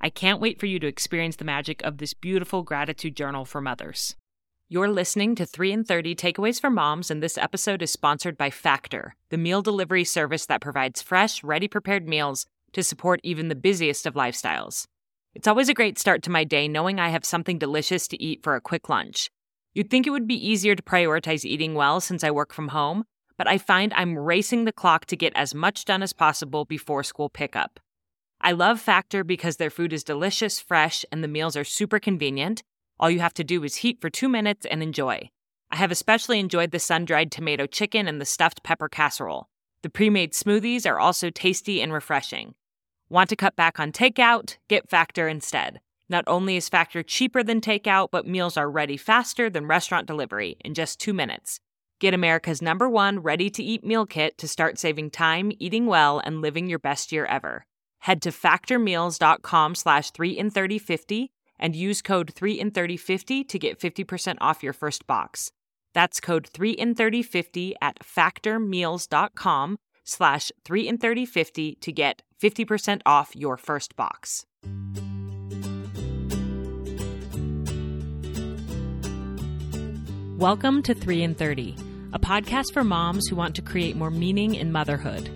I can't wait for you to experience the magic of this beautiful gratitude journal for mothers. You're listening to 3 in 30 Takeaways for Moms, and this episode is sponsored by Factor, the meal delivery service that provides fresh, ready prepared meals to support even the busiest of lifestyles. It's always a great start to my day knowing I have something delicious to eat for a quick lunch. You'd think it would be easier to prioritize eating well since I work from home, but I find I'm racing the clock to get as much done as possible before school pickup. I love Factor because their food is delicious, fresh, and the meals are super convenient. All you have to do is heat for two minutes and enjoy. I have especially enjoyed the sun dried tomato chicken and the stuffed pepper casserole. The pre made smoothies are also tasty and refreshing. Want to cut back on takeout? Get Factor instead. Not only is Factor cheaper than takeout, but meals are ready faster than restaurant delivery in just two minutes. Get America's number one ready to eat meal kit to start saving time, eating well, and living your best year ever. Head to factormeals.com slash 3 in 3050 and use code 3 in 3050 to get 50% off your first box. That's code 3 in 3050 at factormeals.com slash 3 in 3050 to get 50% off your first box. Welcome to 3 in 30, a podcast for moms who want to create more meaning in motherhood.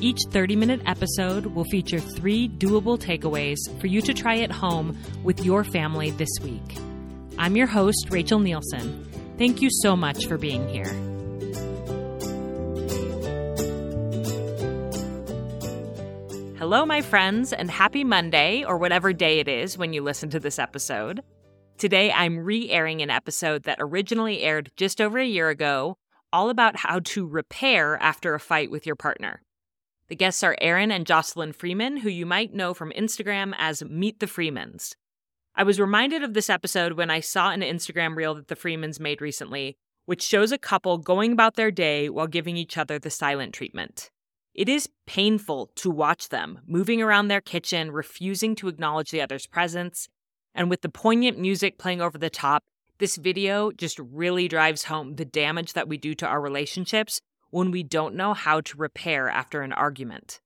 Each 30 minute episode will feature three doable takeaways for you to try at home with your family this week. I'm your host, Rachel Nielsen. Thank you so much for being here. Hello, my friends, and happy Monday, or whatever day it is when you listen to this episode. Today, I'm re airing an episode that originally aired just over a year ago, all about how to repair after a fight with your partner. The guests are Aaron and Jocelyn Freeman, who you might know from Instagram as Meet the Freemans. I was reminded of this episode when I saw an Instagram reel that the Freemans made recently, which shows a couple going about their day while giving each other the silent treatment. It is painful to watch them moving around their kitchen, refusing to acknowledge the other's presence. And with the poignant music playing over the top, this video just really drives home the damage that we do to our relationships when we don't know how to repair after an argument.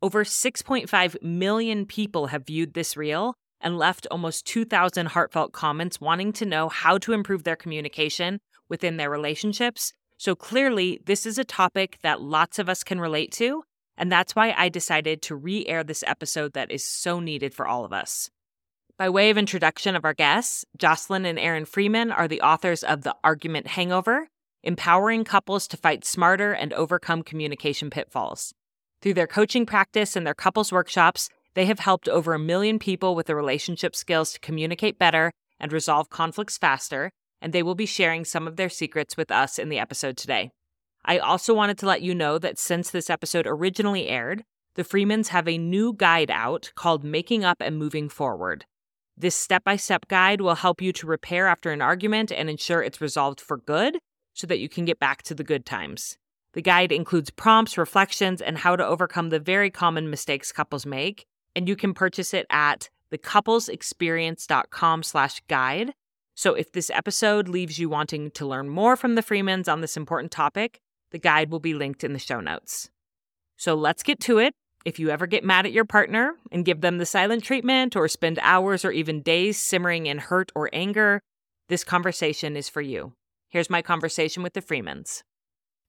Over 6.5 million people have viewed this reel and left almost 2,000 heartfelt comments wanting to know how to improve their communication within their relationships so clearly, this is a topic that lots of us can relate to, and that's why I decided to re air this episode that is so needed for all of us. By way of introduction of our guests, Jocelyn and Aaron Freeman are the authors of The Argument Hangover, empowering couples to fight smarter and overcome communication pitfalls. Through their coaching practice and their couples workshops, they have helped over a million people with the relationship skills to communicate better and resolve conflicts faster, and they will be sharing some of their secrets with us in the episode today. I also wanted to let you know that since this episode originally aired, the Freemans have a new guide out called Making Up and Moving Forward. This step by step guide will help you to repair after an argument and ensure it's resolved for good so that you can get back to the good times. The guide includes prompts, reflections, and how to overcome the very common mistakes couples make, and you can purchase it at thecouplesexperience.com slash guide so if this episode leaves you wanting to learn more from the Freemans on this important topic, the guide will be linked in the show notes. So let's get to it. If you ever get mad at your partner and give them the silent treatment or spend hours or even days simmering in hurt or anger, this conversation is for you. Here's my conversation with the Freemans.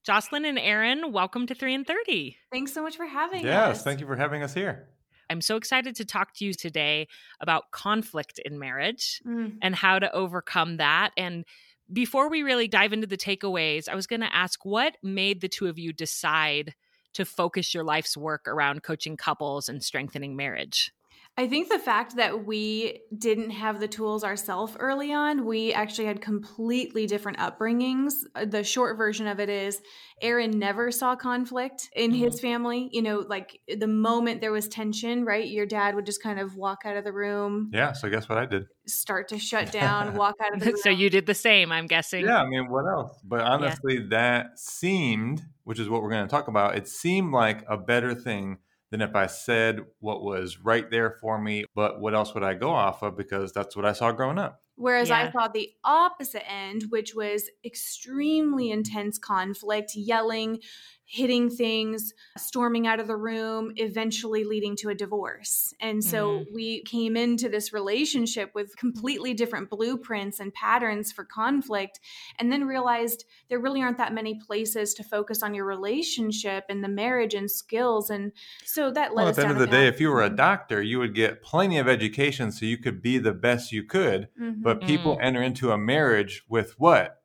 Jocelyn and Aaron, welcome to 3 in 30. Thanks so much for having yes, us. Yes, thank you for having us here. I'm so excited to talk to you today about conflict in marriage mm. and how to overcome that. And before we really dive into the takeaways, I was going to ask what made the two of you decide to focus your life's work around coaching couples and strengthening marriage? I think the fact that we didn't have the tools ourselves early on, we actually had completely different upbringings. Uh, the short version of it is Aaron never saw conflict in mm-hmm. his family. You know, like the moment there was tension, right? Your dad would just kind of walk out of the room. Yeah. So guess what I did? Start to shut down, walk out of the room. so you did the same, I'm guessing. Yeah. I mean, what else? But honestly, yeah. that seemed, which is what we're going to talk about, it seemed like a better thing than if I said what was right there for me. But what else would I go off of? Because that's what I saw growing up. Whereas yeah. I saw the opposite end, which was extremely intense conflict, yelling, hitting things, storming out of the room, eventually leading to a divorce. And so mm. we came into this relationship with completely different blueprints and patterns for conflict, and then realized there really aren't that many places to focus on your relationship and the marriage and skills. And so that led well, at the end of the day, if you were a doctor, you would get plenty of education so you could be the best you could. Mm-hmm. But people mm. enter into a marriage with what?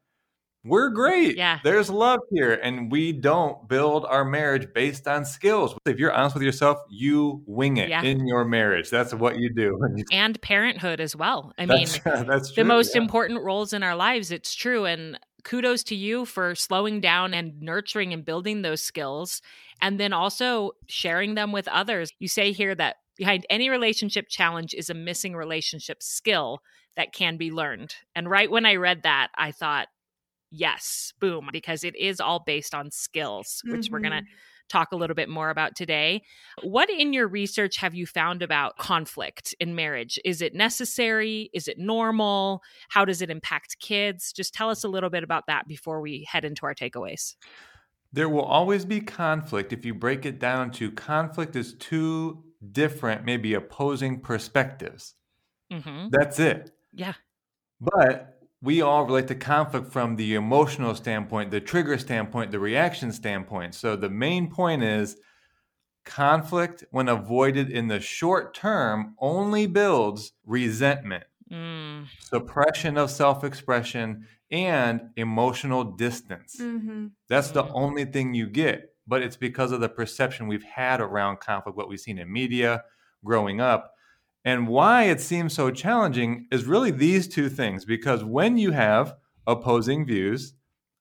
We're great. Yeah. There's love here. And we don't build our marriage based on skills. If you're honest with yourself, you wing it yeah. in your marriage. That's what you do. and parenthood as well. I mean, that's true. the most yeah. important roles in our lives. It's true. And kudos to you for slowing down and nurturing and building those skills. And then also sharing them with others. You say here that behind any relationship challenge is a missing relationship skill that can be learned. And right when I read that, I thought, yes, boom, because it is all based on skills, which mm-hmm. we're going to talk a little bit more about today. What in your research have you found about conflict in marriage? Is it necessary? Is it normal? How does it impact kids? Just tell us a little bit about that before we head into our takeaways. There will always be conflict if you break it down to conflict is two different, maybe opposing perspectives. Mm-hmm. That's it. Yeah. But we all relate to conflict from the emotional standpoint, the trigger standpoint, the reaction standpoint. So the main point is conflict, when avoided in the short term, only builds resentment, mm. suppression of self expression, and emotional distance. Mm-hmm. That's the only thing you get. But it's because of the perception we've had around conflict, what we've seen in media growing up and why it seems so challenging is really these two things because when you have opposing views,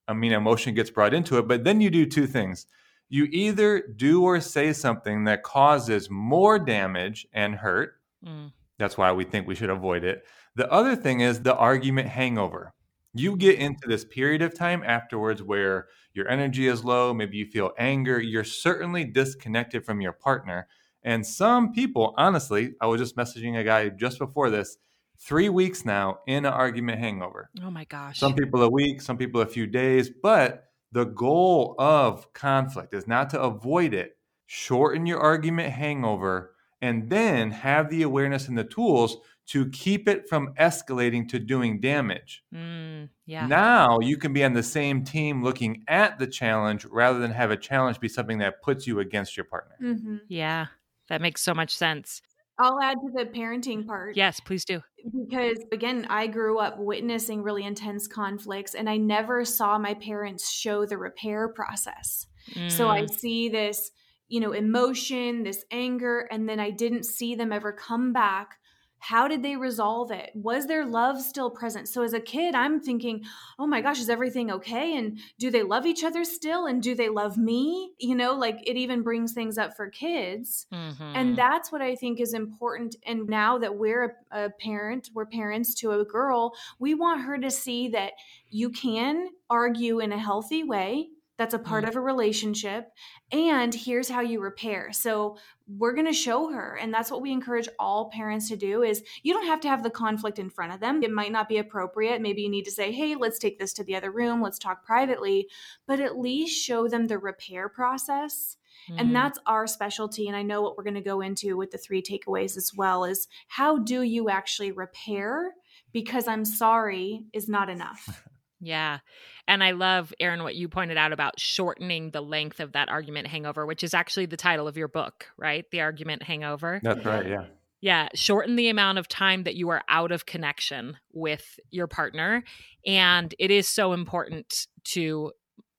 I mean, emotion gets brought into it, but then you do two things. You either do or say something that causes more damage and hurt. Mm. That's why we think we should avoid it. The other thing is the argument hangover. You get into this period of time afterwards where your energy is low, maybe you feel anger, you're certainly disconnected from your partner. And some people, honestly, I was just messaging a guy just before this, three weeks now in an argument hangover. Oh my gosh. Some people a week, some people a few days. But the goal of conflict is not to avoid it, shorten your argument hangover, and then have the awareness and the tools to keep it from escalating to doing damage. Mm, yeah. Now you can be on the same team looking at the challenge rather than have a challenge be something that puts you against your partner. Mm-hmm. Yeah. That makes so much sense. I'll add to the parenting part. Yes, please do. Because again, I grew up witnessing really intense conflicts and I never saw my parents show the repair process. Mm. So I mm. see this, you know, emotion, this anger, and then I didn't see them ever come back how did they resolve it? Was their love still present? So as a kid, I'm thinking, oh my gosh, is everything okay? And do they love each other still? And do they love me? You know, like it even brings things up for kids. Mm-hmm. And that's what I think is important. And now that we're a, a parent, we're parents to a girl, we want her to see that you can argue in a healthy way that's a part mm. of a relationship and here's how you repair. So we're going to show her and that's what we encourage all parents to do is you don't have to have the conflict in front of them. It might not be appropriate. Maybe you need to say hey let's take this to the other room. Let's talk privately. But at least show them the repair process mm. and that's our specialty and i know what we're going to go into with the three takeaways as well is how do you actually repair? Because i'm sorry is not enough Yeah. And I love, Aaron, what you pointed out about shortening the length of that argument hangover, which is actually the title of your book, right? The Argument Hangover. That's right. Yeah. Yeah. Shorten the amount of time that you are out of connection with your partner. And it is so important to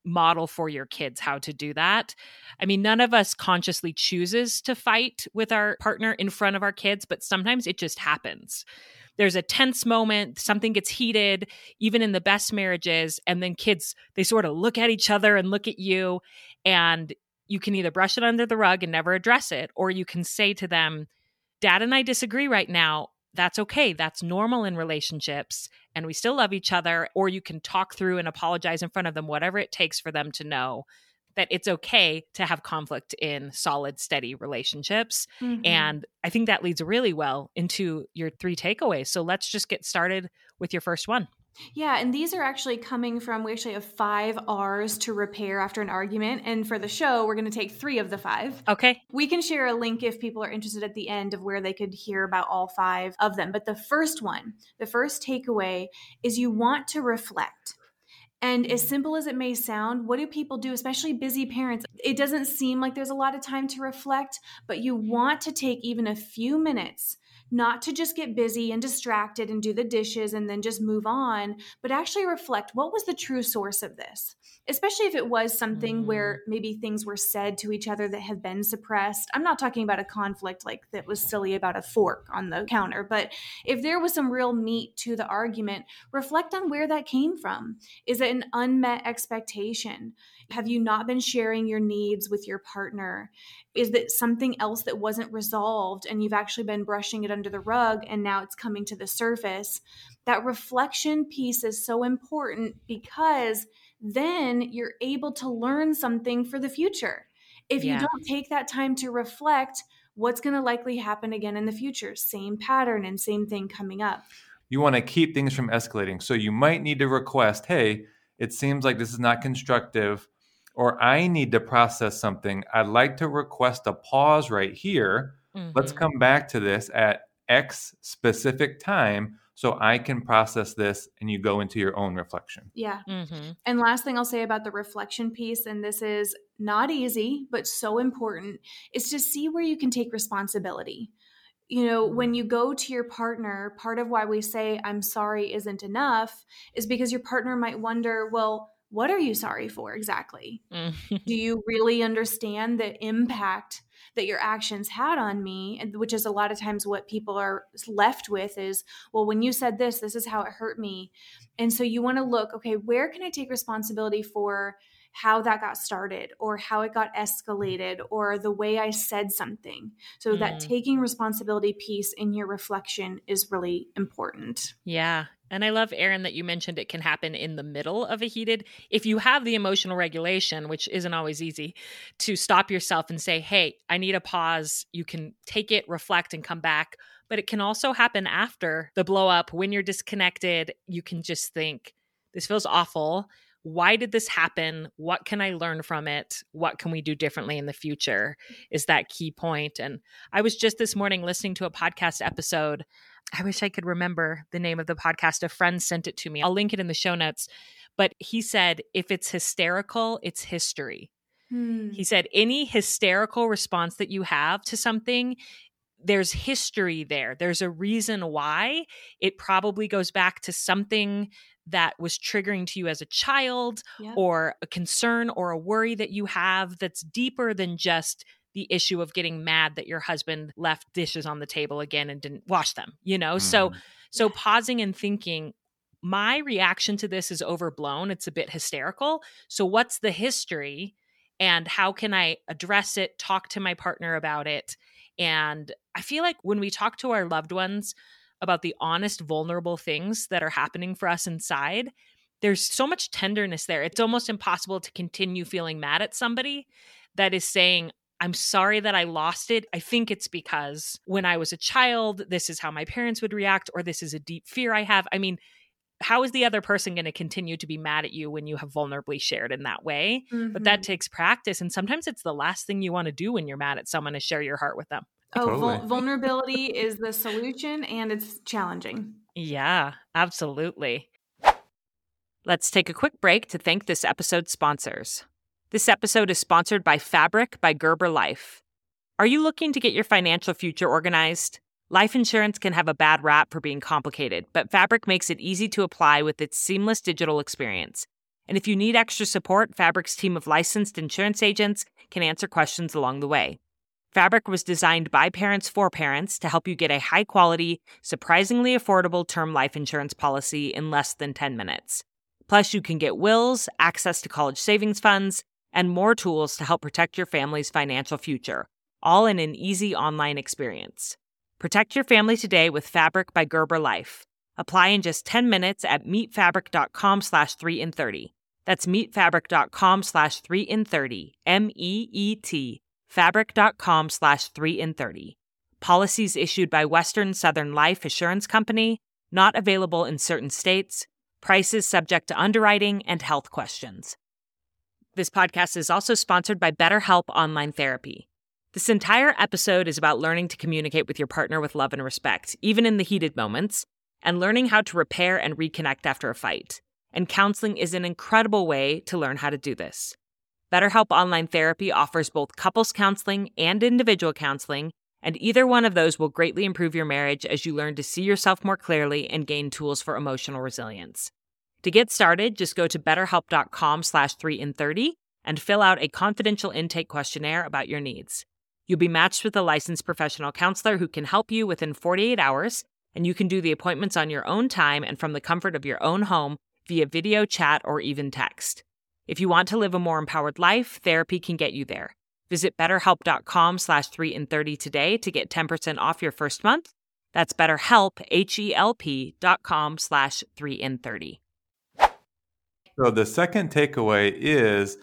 model for your kids how to do that. I mean, none of us consciously chooses to fight with our partner in front of our kids, but sometimes it just happens there's a tense moment, something gets heated, even in the best marriages, and then kids they sort of look at each other and look at you and you can either brush it under the rug and never address it or you can say to them, "Dad and I disagree right now. That's okay. That's normal in relationships and we still love each other." Or you can talk through and apologize in front of them whatever it takes for them to know that it's okay to have conflict in solid, steady relationships. Mm-hmm. And I think that leads really well into your three takeaways. So let's just get started with your first one. Yeah, and these are actually coming from, we actually have five R's to repair after an argument. And for the show, we're going to take three of the five. Okay. We can share a link if people are interested at the end of where they could hear about all five of them. But the first one, the first takeaway is you want to reflect. And as simple as it may sound, what do people do, especially busy parents? It doesn't seem like there's a lot of time to reflect, but you mm-hmm. want to take even a few minutes not to just get busy and distracted and do the dishes and then just move on, but actually reflect what was the true source of this? Especially if it was something mm. where maybe things were said to each other that have been suppressed. I'm not talking about a conflict like that was silly about a fork on the counter, but if there was some real meat to the argument, reflect on where that came from. Is it an unmet expectation? Have you not been sharing your needs with your partner? Is it something else that wasn't resolved and you've actually been brushing it under the rug and now it's coming to the surface? That reflection piece is so important because then you're able to learn something for the future. If yeah. you don't take that time to reflect, what's going to likely happen again in the future? Same pattern and same thing coming up. You want to keep things from escalating. So you might need to request, hey, it seems like this is not constructive or I need to process something, I'd like to request a pause right here. Mm-hmm. Let's come back to this at X specific time so I can process this and you go into your own reflection. Yeah. Mm-hmm. And last thing I'll say about the reflection piece, and this is not easy, but so important, is to see where you can take responsibility. You know, when mm-hmm. you go to your partner, part of why we say, I'm sorry isn't enough is because your partner might wonder, well, what are you sorry for exactly? Mm-hmm. Do you really understand the impact that your actions had on me? And which is a lot of times what people are left with is, well, when you said this, this is how it hurt me. And so you want to look, okay, where can I take responsibility for how that got started or how it got escalated or the way I said something. So mm. that taking responsibility piece in your reflection is really important. Yeah. And I love, Aaron, that you mentioned it can happen in the middle of a heated. If you have the emotional regulation, which isn't always easy, to stop yourself and say, hey, I need a pause. You can take it, reflect, and come back. But it can also happen after the blow up when you're disconnected. You can just think, this feels awful. Why did this happen? What can I learn from it? What can we do differently in the future? Is that key point. And I was just this morning listening to a podcast episode I wish I could remember the name of the podcast. A friend sent it to me. I'll link it in the show notes. But he said, if it's hysterical, it's history. Hmm. He said, any hysterical response that you have to something, there's history there. There's a reason why. It probably goes back to something that was triggering to you as a child yep. or a concern or a worry that you have that's deeper than just the issue of getting mad that your husband left dishes on the table again and didn't wash them you know? Mm. so so pausing and thinking my reaction to this is overblown. It's a bit hysterical. So what's the history and how can i address it talk to my partner about it? And i feel like when we talk to our loved ones about the honest vulnerable things that are happening for us inside there's so much tenderness there. It's almost impossible to continue feeling mad at somebody that is saying I'm sorry that I lost it. I think it's because when I was a child, this is how my parents would react, or this is a deep fear I have. I mean, how is the other person going to continue to be mad at you when you have vulnerably shared in that way? Mm-hmm. But that mm-hmm. takes practice. And sometimes it's the last thing you want to do when you're mad at someone is share your heart with them. Oh, totally. vul- vulnerability is the solution and it's challenging. Yeah, absolutely. Let's take a quick break to thank this episode's sponsors. This episode is sponsored by Fabric by Gerber Life. Are you looking to get your financial future organized? Life insurance can have a bad rap for being complicated, but Fabric makes it easy to apply with its seamless digital experience. And if you need extra support, Fabric's team of licensed insurance agents can answer questions along the way. Fabric was designed by parents for parents to help you get a high quality, surprisingly affordable term life insurance policy in less than 10 minutes. Plus, you can get wills, access to college savings funds, and more tools to help protect your family's financial future, all in an easy online experience. Protect your family today with Fabric by Gerber Life. Apply in just 10 minutes at meetfabric.com slash 3 in 30. That's meetfabric.com slash 3 in 30. M-E-E-T. Fabric.com slash 3 in 30. Policies issued by Western Southern Life Assurance Company, not available in certain states. Prices subject to underwriting and health questions. This podcast is also sponsored by BetterHelp Online Therapy. This entire episode is about learning to communicate with your partner with love and respect, even in the heated moments, and learning how to repair and reconnect after a fight. And counseling is an incredible way to learn how to do this. BetterHelp Online Therapy offers both couples counseling and individual counseling, and either one of those will greatly improve your marriage as you learn to see yourself more clearly and gain tools for emotional resilience. To get started, just go to betterhelp.com slash 3 in 30 and fill out a confidential intake questionnaire about your needs. You'll be matched with a licensed professional counselor who can help you within 48 hours, and you can do the appointments on your own time and from the comfort of your own home via video chat or even text. If you want to live a more empowered life, therapy can get you there. Visit betterhelp.com slash 3 in 30 today to get 10% off your first month. That's betterhelp, H-E-L-P dot com slash 3 in 30. So the second takeaway is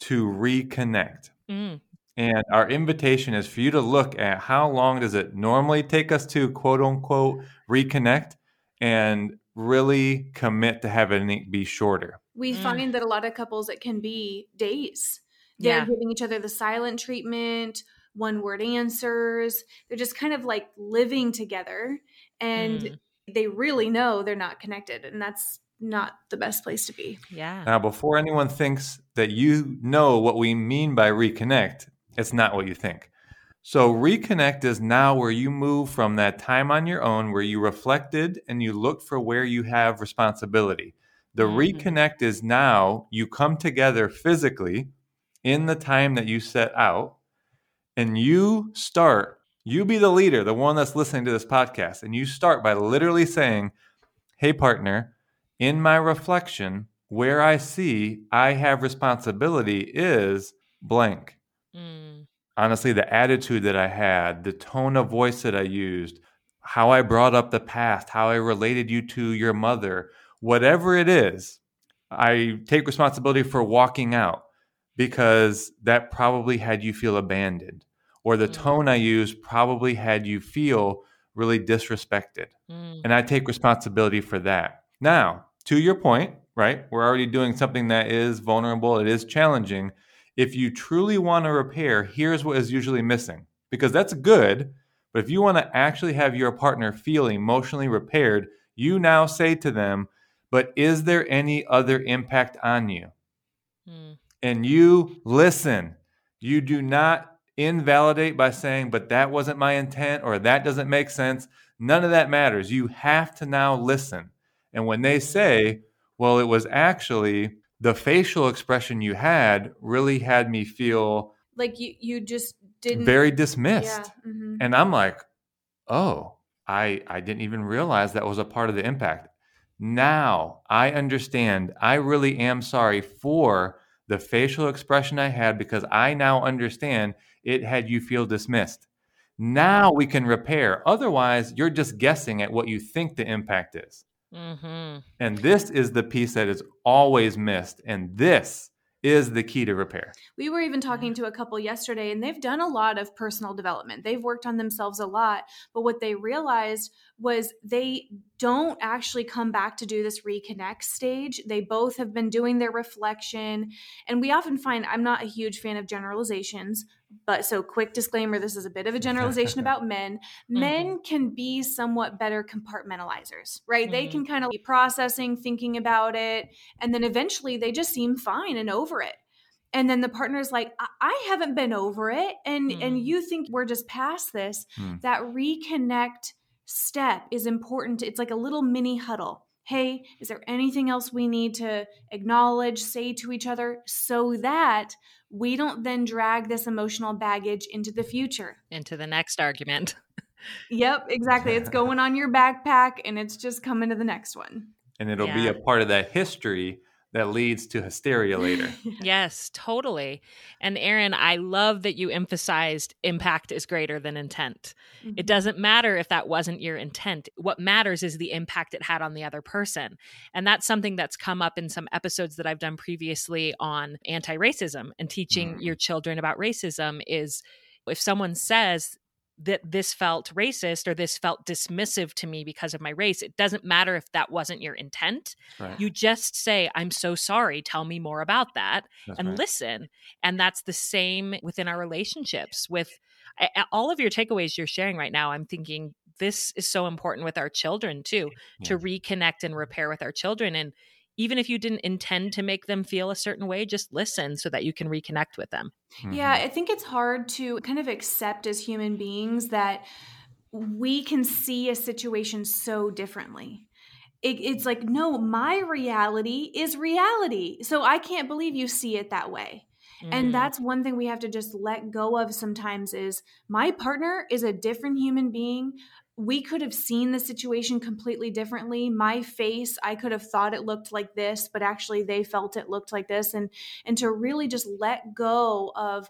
to reconnect. Mm. And our invitation is for you to look at how long does it normally take us to quote unquote reconnect and really commit to having it be shorter. We Mm. find that a lot of couples it can be days. They're Yeah. giving each other the silent treatment, one word answers. They're just kind of like living together and Mm. they really know they're not connected and that's not the best place to be. Yeah. Now, before anyone thinks that you know what we mean by reconnect, it's not what you think. So, reconnect is now where you move from that time on your own where you reflected and you look for where you have responsibility. The Mhm. reconnect is now you come together physically in the time that you set out and you start, you be the leader, the one that's listening to this podcast, and you start by literally saying, Hey, partner, in my reflection, where I see I have responsibility is blank. Mm. Honestly, the attitude that I had, the tone of voice that I used, how I brought up the past, how I related you to your mother, whatever it is, I take responsibility for walking out because that probably had you feel abandoned, or the Mm. tone I used probably had you feel really disrespected Mm. and I take responsibility for that. Now, to your point, right? We're already doing something that is vulnerable, it is challenging. If you truly want to repair, here's what is usually missing because that's good. But if you want to actually have your partner feel emotionally repaired, you now say to them, But is there any other impact on you? Mm. and you listen. You do not invalidate by saying, but that wasn't my intent or that doesn't make sense. None of that matters. You have to now listen. And when they say, well, it was actually the facial expression you had really had me feel Like you you just didn't very yeah. dismissed. mhm. And I'm like, oh, I I didn't even realize that was a part of the impact. Now I understand. I really am sorry for the facial expression I had because I now understand it had you feel dismissed. Now we can repair. Otherwise, you're just guessing at what you think the impact is. Mm-hmm. And this is the piece that is always missed. And this is the key to repair. We were even talking to a couple yesterday, and they've done a lot of personal development. They've worked on themselves a lot. But what they realized was they don't actually come back to do this reconnect stage. They both have been doing their reflection. And we often find I'm not a huge fan of generalizations, but so quick disclaimer this is a bit of a generalization about men Mm-hmm. men can be somewhat better compartmentalizers right they Mhm. can kind of be processing thinking about it and then eventually they just seem fine and over it and then the partner's like i, I haven't been over it and and Mm. you think we're just past this Mm. that reconnect step is important it's like a little mini huddle hey is there anything else we need to acknowledge say to each other so that we don't then drag this emotional baggage into the future Into the next argument. Yep, exactly. It's going on your backpack and it's just coming to the next one. And it'll be a part of that history that leads to hysteria later. Yes, totally. And Aaron, I love that you emphasized impact is greater than intent. Mm-hmm. It doesn't matter if that wasn't your intent. What matters is the impact it had on the other person. And that's something that's come up in some episodes that I've done previously on anti racism and teaching Mm. your children about racism is if someone says, that this felt racist or this felt dismissive to me because of my race. It doesn't matter if that wasn't your intent. Right. You just say, I'm so sorry. Tell me more about that That's and right. listen. And that's the same within our relationships with all of your takeaways you're sharing right now. I'm thinking this is so important with our children too, to reconnect and repair with our children. And even if you didn't intend to make them feel a certain way, just listen so that you can reconnect with them. Yeah, Mhm. I think it's hard to kind of accept as human beings that we can see a situation so differently. It, it's like, no, my reality is reality. So I can't believe you see it that way. Mhm. And that's one thing we have to just let go of sometimes is my partner is a different human being. We could have seen the situation completely differently. My face, I could have thought it looked like this, but actually they felt it looked like this and and to really just let go of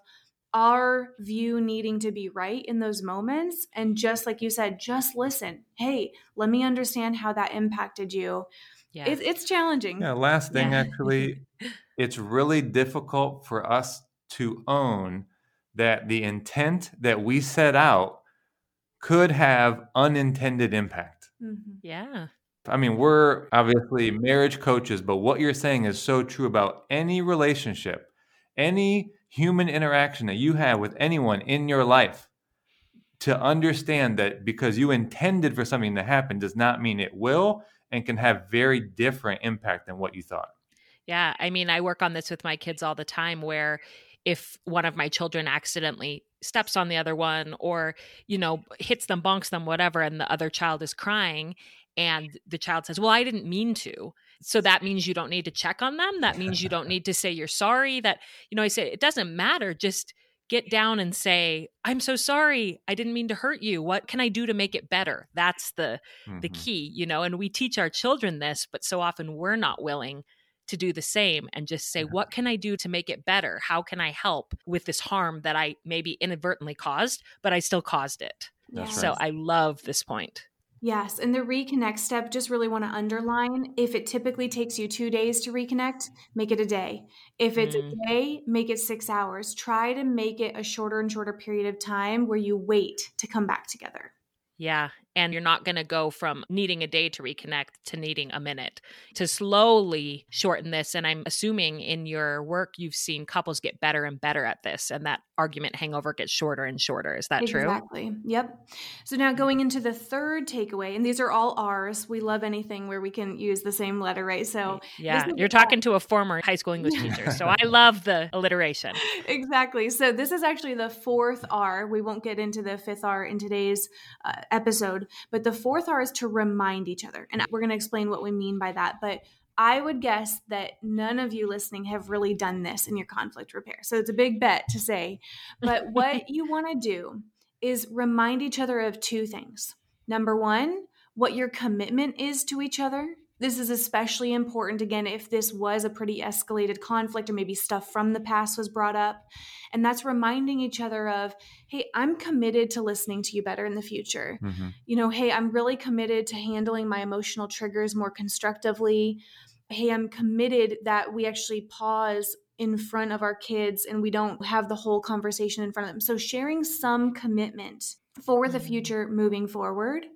our view needing to be right in those moments and just like you said, just listen. Hey, let me understand how that impacted you. yeah. It, it's challenging. Yeah, last thing Yeah. actually, it's really difficult for us to own that the intent that we set out could have unintended impact. Mhm. yeah. I mean, we're obviously marriage coaches, but what you're saying is so true about any relationship, any human interaction that you have with anyone in your life. To understand that because you intended for something to happen does not mean it will and can have very different impact than what you thought. Yeah. I mean, I work on this with my kids all the time where if one of my children accidentally steps on the other one or, you know, hits them, bonks them, whatever, and the other child is crying and the child says, Well, I didn't mean to. So that means you don't need to check on them. That means you don't need to say you're sorry. That, you know, I say it doesn't matter. Just get down and say, I'm so sorry. I didn't mean to hurt you. What can I do to make it better? That's the the Mhm. key, you know, and we teach our children this, but so often we're not willing to do the same and just say, Yeah. what can I do to make it better? How can I help with this harm that I maybe inadvertently caused, but I still caused it? That's Yeah. So right. I love this point. Yes, and the reconnect step, just really want to underline if it typically takes you two days to reconnect, make it a day. If it's Mm. a day, make it six hours. Try to make it a shorter and shorter period of time where you wait to come back together. Yeah. And you're not going to go from needing a day to reconnect to needing a minute to slowly shorten this. And I'm assuming in your work, you've seen couples get better and better at this, and that argument hangover gets shorter and shorter. Is that true? Exactly. Yep. So now going into the third takeaway, and these are all R's. We love anything where we can use the same letter, right? So Yeah. You're talking to a former high school English teacher. So I love the alliteration. exactly. So this is actually the fourth R. We won't get into the fifth R in today's uh, episode, but the fourth R is to remind each other. And we're going to explain what we mean by that. But I would guess that none of you listening have really done this in your conflict repair. So it's a big bet to say. But what you want to do is remind each other of two things. Number one, what your commitment is to each other. This is especially important, again, if this was a pretty escalated conflict or maybe stuff from the past was brought up. And that's reminding each other of, hey, I'm committed to listening to you better in the future. Mhm. You know, hey, I'm really committed to handling my emotional triggers more constructively. Hey, I'm committed that we actually pause in front of our kids and we don't have the whole conversation in front of them. So, sharing some commitment for the Mhm. future moving forward.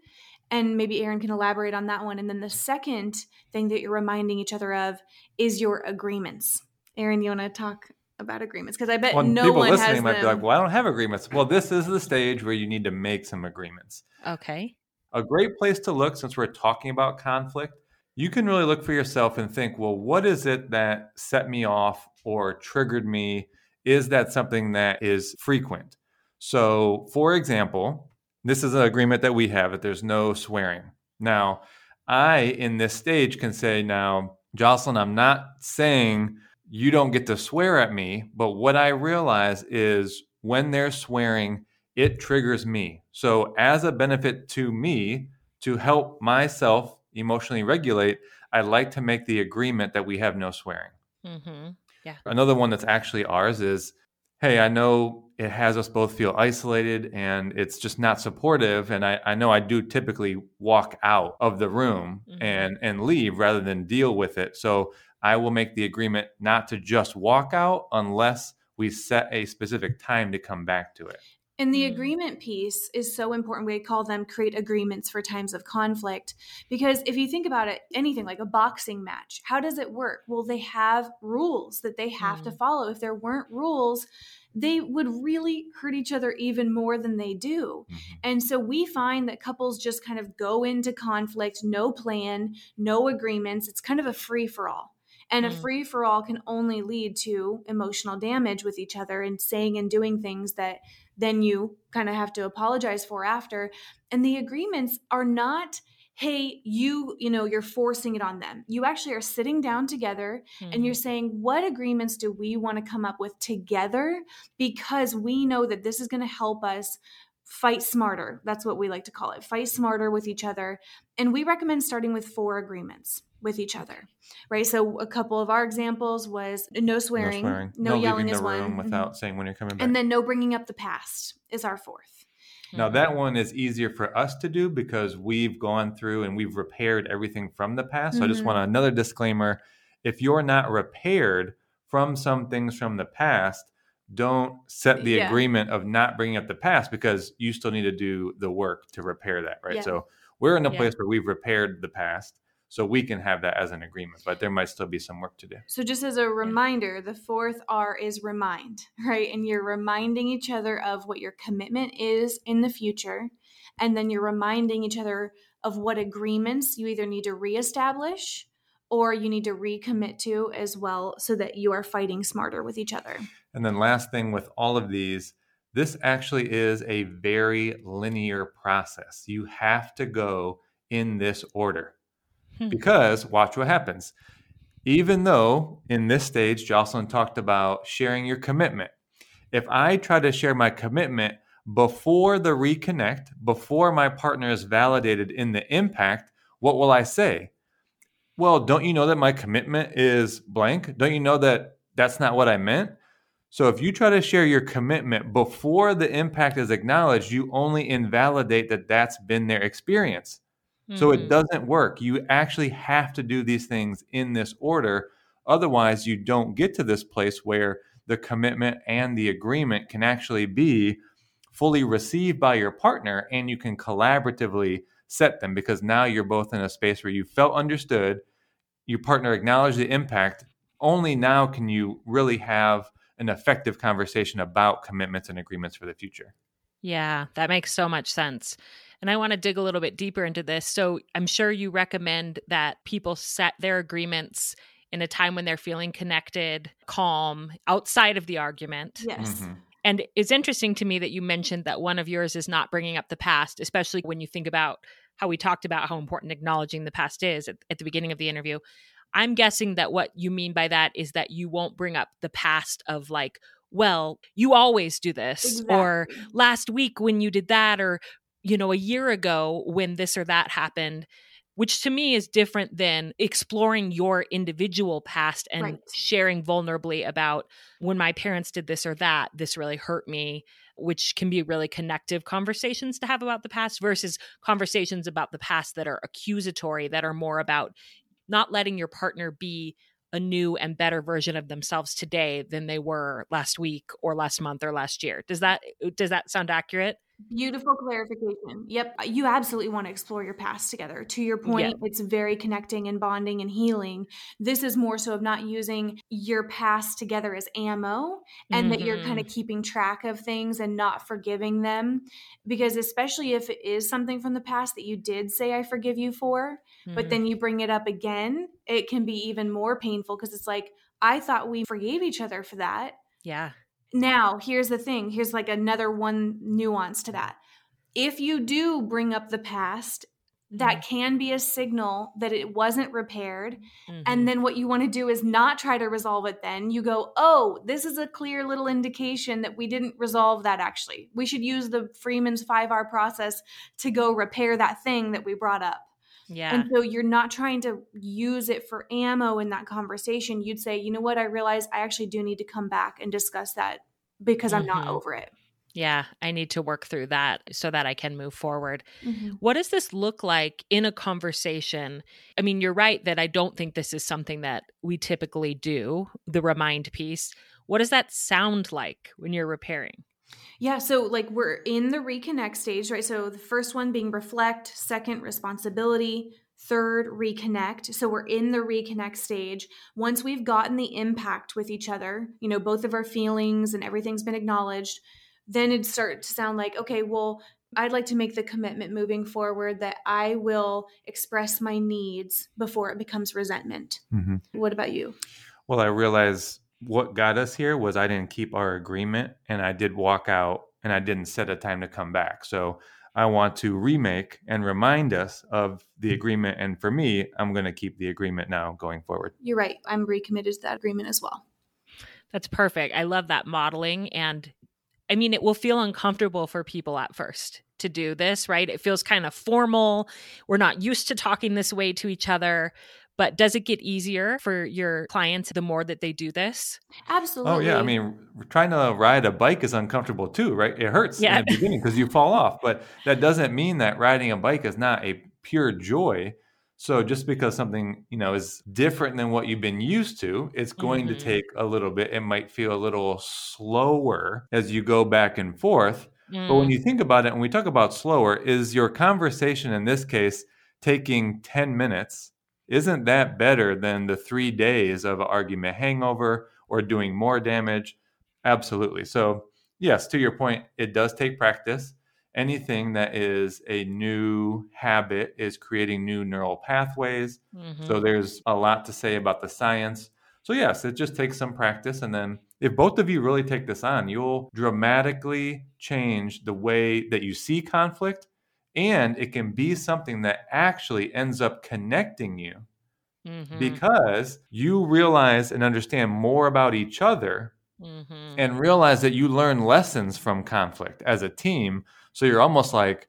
And maybe Aaron can elaborate on that one. And then the second thing that you're reminding each other of is your agreements. Aaron, you want to talk about agreements because I bet Well, no people one listening has might them. be like, "Well, I don't have agreements." Well, this is the stage where you need to make some agreements. Okay. A great place to look, since we're talking about conflict, you can really look for yourself and think, "Well, what is it that set me off or triggered me? Is that something that is frequent?" So, for example, this is an agreement that we have that there's no swearing. Now, I in this stage can say, "Now, Jocelyn, I'm not saying." you don't get to swear at me. But what I realize is when they're swearing, it triggers me. So, as a benefit to me to help myself emotionally regulate, I like to make the agreement that we have no swearing. Mm-hmm. Yeah. Another one that's actually ours is hey, I know it has us both feel isolated and it's just not supportive. And I, I know I do typically walk out of the room Mhm. and, and leave rather than deal with it. So I will make the agreement not to just walk out unless we set a specific time to come back to it. And the Mm. agreement piece is so important. We call them create agreements for times of conflict. Because if you think about it, anything like a boxing match, how does it work? Well, they have rules that they have to Mm. follow. If there weren't rules, they would really hurt each other even more than they do. And so we find that couples just kind of go into conflict, no plan, no agreements. It's kind of a free for all. And a Mm. free for all can only lead to emotional damage with each other and saying and doing things that then you kind of have to apologize for after. And the agreements are not, hey, you, you know, you're forcing it on them. You actually are sitting down together and you're mm-hmm. saying, what agreements do we want to come up with together? Because we know that this is going to help us fight smarter. That's what we like to call it fight smarter with each other. And we recommend starting with four agreements with each other, right? So a couple of our examples was no swearing, no, swearing, no, yelling leaving is the one, room without saying when you're coming back. and then no bringing up the past is our fourth. Now Mm-hmm. that one is easier for us to do because we've gone through and we've repaired everything from the past. So I just Mhm. want another disclaimer. If you're not repaired from some things from the past, don't set the Yeah. agreement of not bringing up the past because you still need to do the work to repair that, right? Yeah. So we're in a place where we've repaired the past, so we can have that as an agreement, but there might still be some work to do. So just as a reminder, the fourth R is remind, right? And you're reminding each other of what your commitment is in the future. And then you're reminding each other of what agreements you either need to reestablish or you need to recommit to as well so that you are fighting smarter with each other. And then last thing with all of these, this actually is a very linear process. You have to go in this order Hmm. because watch what happens. Even though in this stage, Jocelyn talked about sharing your commitment. If I try to share my commitment before the reconnect, before my partner is validated in the impact, what will I say? Well, don't you know that my commitment is blank? Don't you know that that's not what I meant? So if you try to share your commitment before the impact is acknowledged, you only invalidate that that's been their experience. So it Mhm. doesn't work. You actually have to do these things in this order. Otherwise, you don't get to this place where the commitment and the agreement can actually be fully received by your partner and you can collaboratively set them because now you're both in a space where you felt understood, your partner acknowledged the impact. Only now can you really have an effective conversation about commitments and agreements for the future. Yeah, that makes so much sense. And I want to dig a little bit deeper into this. So I'm sure you recommend that people set their agreements in a time when they're feeling connected, calm, outside of the argument. Yes. Mhm. And it's interesting to me that you mentioned that one of yours is not bringing up the past, especially when you think about how we talked about how important acknowledging the past is at, at the beginning of the interview. I'm guessing that what you mean by that is that you won't bring up the past of like, well, you always do this, or last week when you did that, or, you know, a year ago when this or that happened, which to me is different than exploring your individual past and Right. sharing vulnerably about when my parents did this or that, this really hurt me, which can be really connective conversations to have about the past versus conversations about the past that are accusatory, that are more about not letting your partner be a new and better version of themselves today than they were last week or last month or last year. Does that does that sound accurate? Beautiful clarification. Yep. Uh, you absolutely want to explore your past together. To your point, it's very connecting and bonding and healing. This is more so of not using your past together as ammo and mm-hmm. that you're kind of mm-hmm. keeping track of things and not forgiving them. Because, especially if it is something from the past that you did say, I forgive you for, mm-hmm. but then you bring it up again, it can be even more painful because it's like, I thought we forgave each other for that. Yeah. Now, here's the thing here's like another one nuance to that. If you do bring up the past, that mm-hmm. can be a signal that it wasn't repaired. Mm-hmm. And then what you want to do is not try to resolve it then. You go, oh, this is a clear little indication that we didn't resolve that actually. We should use the Freeman's 5R process to go repair that thing that we brought up. Yeah. And so you're not trying to use it for ammo in that conversation. You'd say, you know what, I realize I actually do need to come back and discuss that because mm-hmm. I'm not mm-hmm. over it. Yeah, I need to work through that so that I can move forward. Mm-hmm. What does this look like in a conversation? I mean, you're right that I don't think this is something that we typically do, the remind piece. What does that sound like when you're repairing? Yeah, so like we're in the reconnect stage, right? So the first one being reflect, second responsibility, third reconnect. So we're in the reconnect stage. Once we've gotten the impact with each other, you know, both of our feelings and everything's been acknowledged, then it start to sound like, okay, well, I'd like to make the commitment moving forward that I will express my needs before it becomes resentment. Mm-hmm. What about you? Well, I realize what got us here was I didn't keep our agreement and I did walk out and I didn't set a time to come back. So I want to remake and remind us of the agreement. And for me, I'm going to keep the agreement now going forward. You're right. I'm recommitted to that agreement as well. That's perfect. I love that modeling. And I mean, it will feel uncomfortable for people at first to do this, right? It feels kind of formal. We're not used to talking this way to each other. But does it get easier for your clients the more that they do this? Absolutely. Oh yeah, I mean, trying to ride a bike is uncomfortable too, right? It hurts yeah. in the beginning because you fall off, but that doesn't mean that riding a bike is not a pure joy. So just because something, you know, is different than what you've been used to, it's going mm-hmm. to take a little bit. It might feel a little slower as you go back and forth. Mm. But when mm. you think about it, when we talk about slower, is your conversation in this case taking 10 minutes isn't that better than the three days of argument hangover or doing more damage? Absolutely. So, yes, to your point, it does take practice. Anything that is a new habit is creating new neural pathways. Mm-hmm. So, there's a lot to say about the science. So, yes, it just takes some practice. And then, if both of you really take this on, you'll dramatically change the way that you see conflict and it can be something that actually ends up connecting you mm-hmm. because you realize and understand more about each other mm-hmm. and realize that you learn lessons from conflict as a team so you're almost like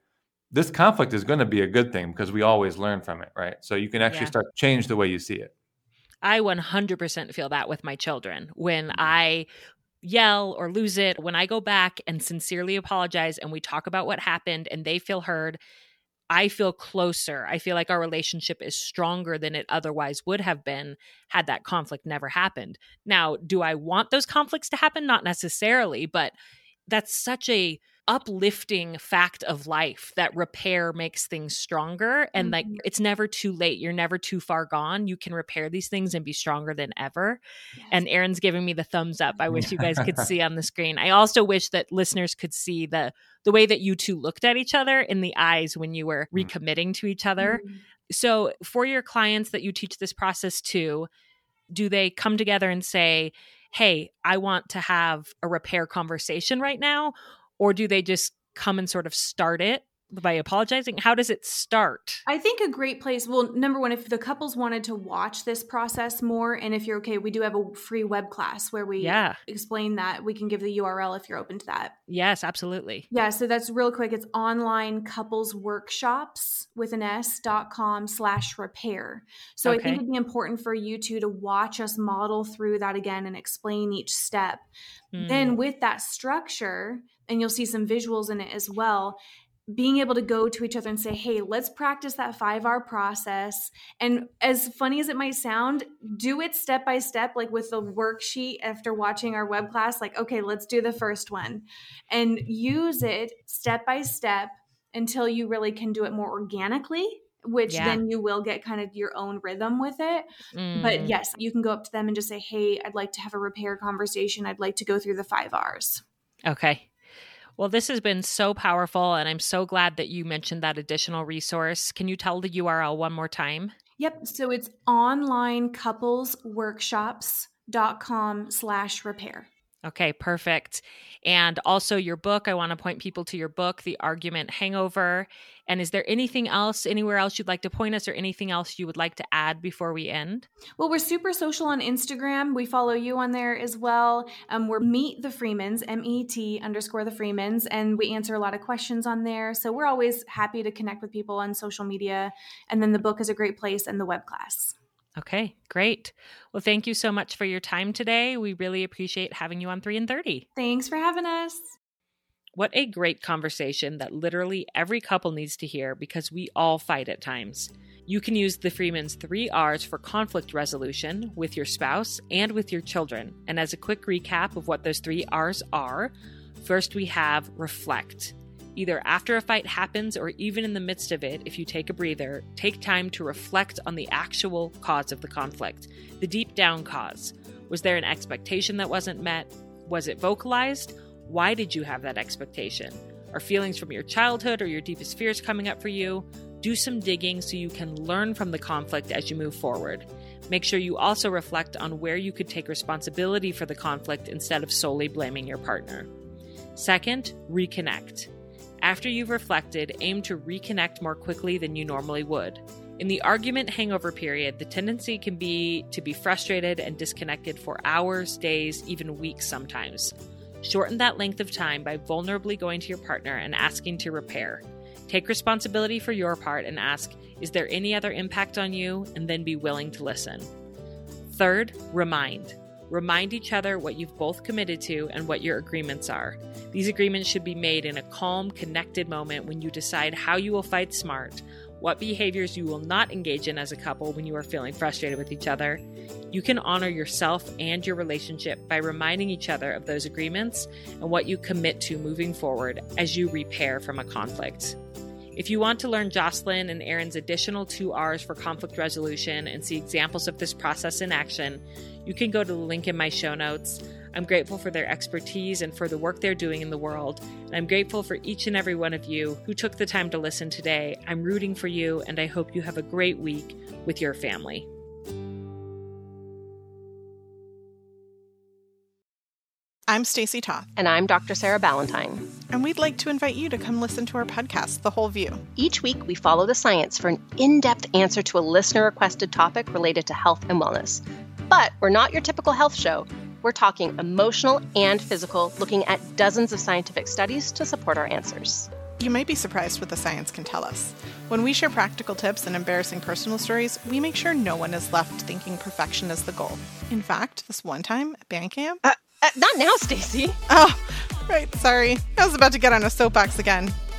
this conflict is going to be a good thing because we always learn from it right so you can actually yeah. start to change the way you see it I 100% feel that with my children. When mm-hmm. I yell or lose it, when I go back and sincerely apologize and we talk about what happened and they feel heard, I feel closer. I feel like our relationship is stronger than it otherwise would have been had that conflict never happened. Now, do I want those conflicts to happen? Not necessarily, but that's such a uplifting fact of life that repair makes things stronger and mm-hmm. like it's never too late you're never too far gone you can repair these things and be stronger than ever yes. and aaron's giving me the thumbs up i wish you guys could see on the screen i also wish that listeners could see the the way that you two looked at each other in the eyes when you were mm. recommitting to each other mm-hmm. so for your clients that you teach this process to do they come together and say hey i want to have a repair conversation right now or do they just come and sort of start it by apologizing? How does it start? I think a great place well number one if the couples wanted to watch this process more and if you're okay we do have a free web class where we yeah. explain that. We can give the url if you're open to that. Yes absolutely. Yeah so that's real quick. It's online couples workshops with an s dot com slash repair. So okay. i think it'd be important for you two to watch us model through that again and explain each step. Mm. then with that structure and you'll see some visuals in it as well being able to go to each other and say, hey, let's practice that 5R process. And as funny as it might sound, do it step by step, like with the worksheet after watching our web class. Like, okay, let's do the first one and use it step by step until you really can do it more organically which yeah. then you will get kind of your own rhythm with it. Mm. But yes, you can go up to them and just say, Hey, I'd like to have a repair conversation. I'd like to go through the five R's. Okay. Well, this has been so powerful, and I'm so glad that you mentioned that additional resource. Can you tell the URL one more time? Yep. So it's onlinecouplesworkshops.com slash repair. Okay, perfect. And also your book, I want to point people to your book, The Argument Hangover. And is there anything else, anywhere else you'd like to point us or anything else you would like to add before we end? Well, we're super social on Instagram. We follow you on there as well. Um, we're Meet the Freemans, M E T underscore the Freemans, and we answer a lot of questions on there. So we're always happy to connect with people on social media. And then the book is a great place and the web class. Okay, great. Well, thank you so much for your time today. We really appreciate having you on 3 and 30. Thanks for having us. What a great conversation that literally every couple needs to hear because we all fight at times. You can use the Freeman's three R's for conflict resolution with your spouse and with your children. And as a quick recap of what those three R's are, first we have reflect. Either after a fight happens or even in the midst of it, if you take a breather, take time to reflect on the actual cause of the conflict, the deep down cause. Was there an expectation that wasn't met? Was it vocalized? Why did you have that expectation? Are feelings from your childhood or your deepest fears coming up for you? Do some digging so you can learn from the conflict as you move forward. Make sure you also reflect on where you could take responsibility for the conflict instead of solely blaming your partner. Second, reconnect. After you've reflected, aim to reconnect more quickly than you normally would. In the argument hangover period, the tendency can be to be frustrated and disconnected for hours, days, even weeks sometimes. Shorten that length of time by vulnerably going to your partner and asking to repair. Take responsibility for your part and ask, Is there any other impact on you? and then be willing to listen. Third, remind. Remind each other what you've both committed to and what your agreements are. These agreements should be made in a calm, connected moment when you decide how you will fight smart, what behaviors you will not engage in as a couple when you are feeling frustrated with each other. You can honor yourself and your relationship by reminding each other of those agreements and what you commit to moving forward as you repair from a conflict. If you want to learn Jocelyn and Aaron's additional two R's for conflict resolution and see examples of this process in action, you can go to the link in my show notes. I'm grateful for their expertise and for the work they're doing in the world. And I'm grateful for each and every one of you who took the time to listen today. I'm rooting for you, and I hope you have a great week with your family. I'm Stacy Toth. And I'm Dr. Sarah Ballantyne. And we'd like to invite you to come listen to our podcast, The Whole View. Each week, we follow the science for an in depth answer to a listener requested topic related to health and wellness. But we're not your typical health show. We're talking emotional and physical, looking at dozens of scientific studies to support our answers. You might be surprised what the science can tell us. When we share practical tips and embarrassing personal stories, we make sure no one is left thinking perfection is the goal. In fact, this one time at band camp. Uh, uh, not now, Stacy. Oh, right. Sorry. I was about to get on a soapbox again.